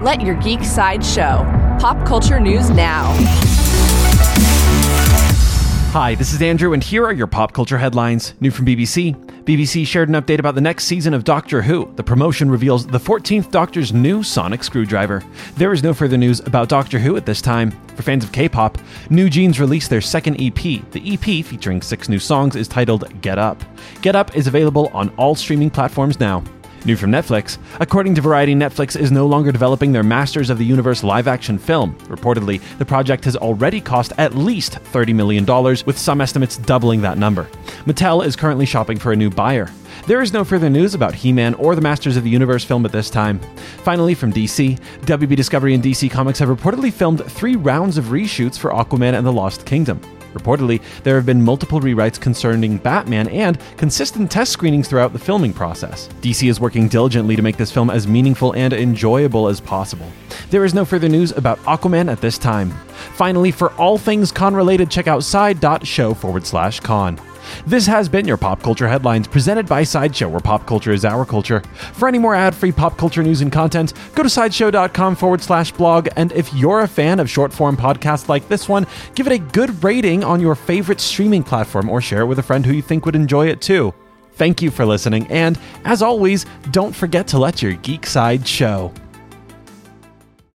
Let your geek side show. Pop culture news now. Hi, this is Andrew, and here are your pop culture headlines. New from BBC. BBC shared an update about the next season of Doctor Who. The promotion reveals the 14th Doctor's new sonic screwdriver. There is no further news about Doctor Who at this time. For fans of K pop, NewJeans released their second EP. The EP, featuring six new songs, is titled Get Up. Get Up is available on all streaming platforms now. New from Netflix. According to Variety, Netflix is no longer developing their Masters of the Universe live action film. Reportedly, the project has already cost at least $30 million, with some estimates doubling that number. Mattel is currently shopping for a new buyer. There is no further news about He Man or the Masters of the Universe film at this time. Finally, from DC, WB Discovery and DC Comics have reportedly filmed three rounds of reshoots for Aquaman and the Lost Kingdom. Reportedly, there have been multiple rewrites concerning Batman and consistent test screenings throughout the filming process. DC is working diligently to make this film as meaningful and enjoyable as possible. There is no further news about Aquaman at this time. Finally, for all things con related, check out side.show forward slash con. This has been your Pop Culture Headlines presented by Sideshow, where pop culture is our culture. For any more ad free pop culture news and content, go to sideshow.com forward slash blog. And if you're a fan of short form podcasts like this one, give it a good rating on your favorite streaming platform or share it with a friend who you think would enjoy it too. Thank you for listening, and as always, don't forget to let your geek side show.